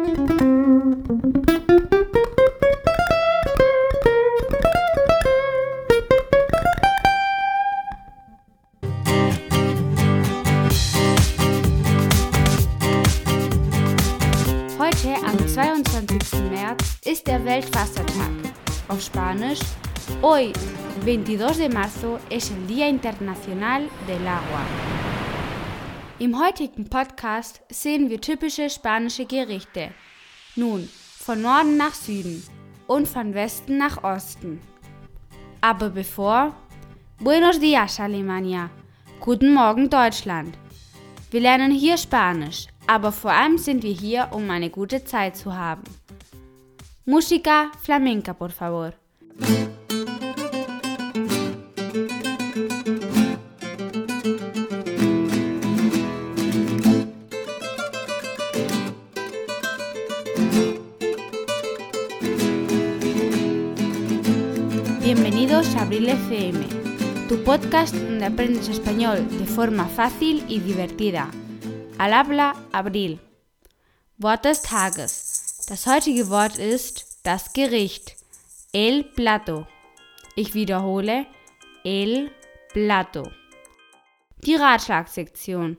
Heute, am 22. März, ist der Weltwassertag. Auf Spanisch, hoy, 22 de marzo, es el Día Internacional del Agua. Im heutigen Podcast sehen wir typische spanische Gerichte. Nun, von Norden nach Süden und von Westen nach Osten. Aber bevor, Buenos dias, Alemania. Guten Morgen, Deutschland. Wir lernen hier Spanisch, aber vor allem sind wir hier, um eine gute Zeit zu haben. Música flamenca, por favor. Bienvenidos a Abril FM, tu podcast donde aprendes español de forma fácil y divertida. Al habla Abril. Wort des Tages. Das heutige Wort ist das Gericht. El plato. Ich wiederhole. El plato. Die Ratschlagsektion.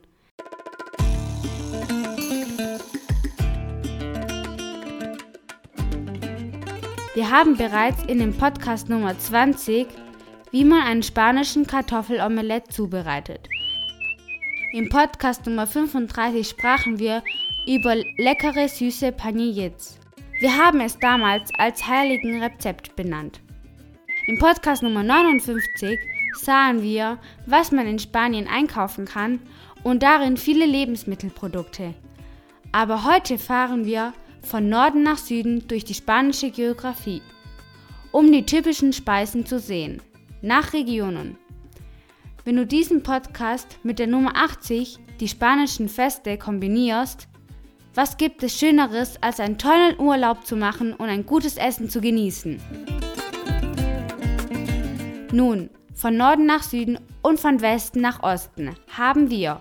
Wir haben bereits in dem Podcast Nummer 20, wie man einen spanischen Kartoffelomelett zubereitet. Im Podcast Nummer 35 sprachen wir über leckere süße Panillets. Wir haben es damals als heiligen Rezept benannt. Im Podcast Nummer 59 sahen wir, was man in Spanien einkaufen kann und darin viele Lebensmittelprodukte. Aber heute fahren wir von Norden nach Süden durch die spanische Geografie, um die typischen Speisen zu sehen, nach Regionen. Wenn du diesen Podcast mit der Nummer 80, die spanischen Feste, kombinierst, was gibt es Schöneres, als einen tollen Urlaub zu machen und ein gutes Essen zu genießen? Nun, von Norden nach Süden und von Westen nach Osten haben wir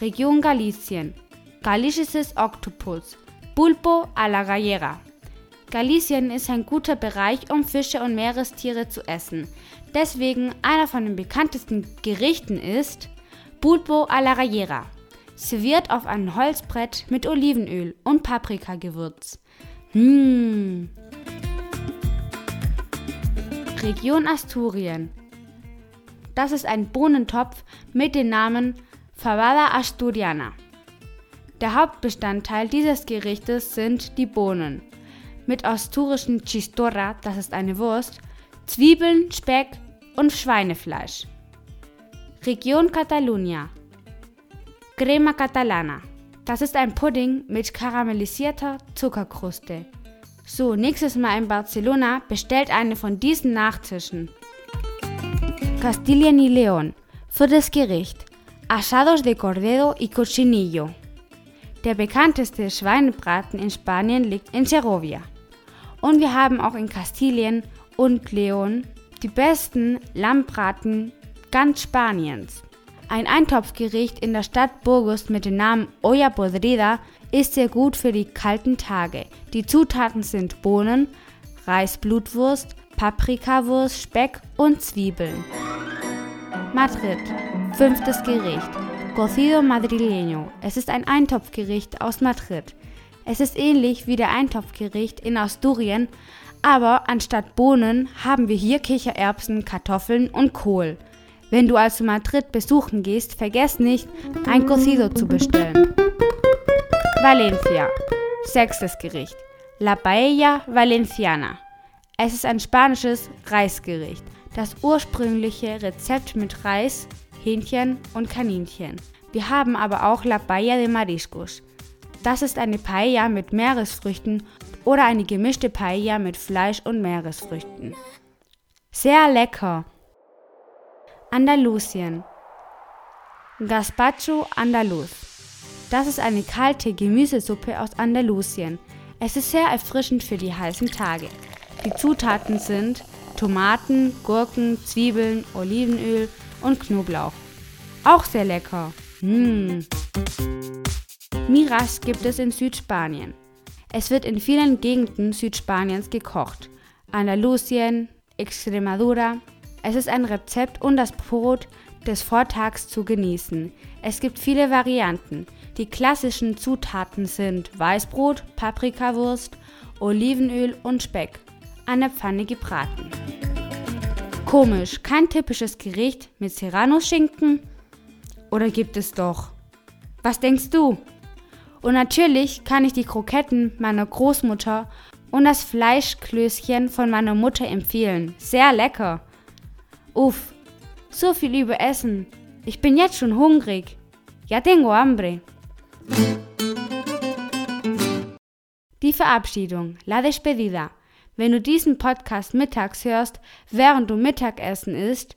Region Galicien, Galisches Oktopus, Pulpo a la Gallega. Galicien ist ein guter Bereich, um Fische und Meerestiere zu essen. Deswegen einer von den bekanntesten Gerichten ist Pulpo a la Gallega serviert auf einem Holzbrett mit Olivenöl und Paprikagewürz. Mmh. Region Asturien. Das ist ein Bohnentopf mit dem Namen Fabada Asturiana. Der Hauptbestandteil dieses Gerichtes sind die Bohnen. Mit asturischen Chistorra, das ist eine Wurst, Zwiebeln, Speck und Schweinefleisch. Region Catalunya. Crema Catalana. Das ist ein Pudding mit karamellisierter Zuckerkruste. So, nächstes Mal in Barcelona bestellt eine von diesen Nachtischen. Castilla y León. Viertes Gericht. Asados de Cordero y Cochinillo. Der bekannteste Schweinebraten in Spanien liegt in Segovia. Und wir haben auch in Kastilien und León die besten Lammbraten ganz Spaniens. Ein Eintopfgericht in der Stadt Burgos mit dem Namen Olla Podrida ist sehr gut für die kalten Tage. Die Zutaten sind Bohnen, Reisblutwurst, Paprikawurst, Speck und Zwiebeln. Madrid. Fünftes Gericht. Cocido Madrileño. Es ist ein Eintopfgericht aus Madrid. Es ist ähnlich wie der Eintopfgericht in Asturien, aber anstatt Bohnen haben wir hier Kichererbsen, Kartoffeln und Kohl. Wenn du also Madrid besuchen gehst, vergiss nicht, ein Cocido zu bestellen. Valencia. Sechstes Gericht. La Paella Valenciana. Es ist ein spanisches Reisgericht. Das ursprüngliche Rezept mit Reis, Hähnchen und Kaninchen. Wir haben aber auch La Paella de Mariscos. Das ist eine Paella mit Meeresfrüchten oder eine gemischte Paella mit Fleisch und Meeresfrüchten. Sehr lecker! Andalusien. Gazpacho Andaluz. Das ist eine kalte Gemüsesuppe aus Andalusien. Es ist sehr erfrischend für die heißen Tage. Die Zutaten sind Tomaten, Gurken, Zwiebeln, Olivenöl und Knoblauch. Auch sehr lecker. Mmh. Miras gibt es in Südspanien. Es wird in vielen Gegenden Südspaniens gekocht. Andalusien, Extremadura. Es ist ein Rezept, um das Brot des Vortags zu genießen. Es gibt viele Varianten. Die klassischen Zutaten sind Weißbrot, Paprikawurst, Olivenöl und Speck. An der Pfanne gebraten. Komisch, kein typisches Gericht mit Serrano-Schinken? Oder gibt es doch? Was denkst du? Und natürlich kann ich die Kroketten meiner Großmutter und das Fleischklößchen von meiner Mutter empfehlen. Sehr lecker. Uff, so viel über Essen. Ich bin jetzt schon hungrig. Ya tengo hambre. Die Verabschiedung, la despedida. Wenn du diesen Podcast mittags hörst, während du Mittagessen isst,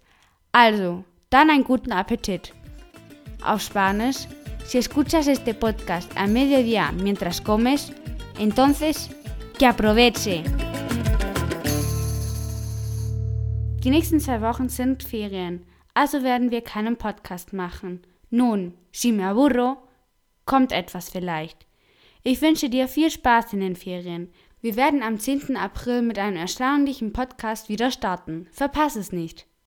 also, dann einen guten Appetit. Auf Spanisch, si escuchas este podcast a mediodía mientras comes, entonces, que aproveche. Die nächsten zwei Wochen sind Ferien, also werden wir keinen Podcast machen. Nun, si me aburro, kommt etwas vielleicht. Ich wünsche dir viel Spaß in den Ferien. Wir werden am 10. April mit einem erstaunlichen Podcast wieder starten. Verpass es nicht.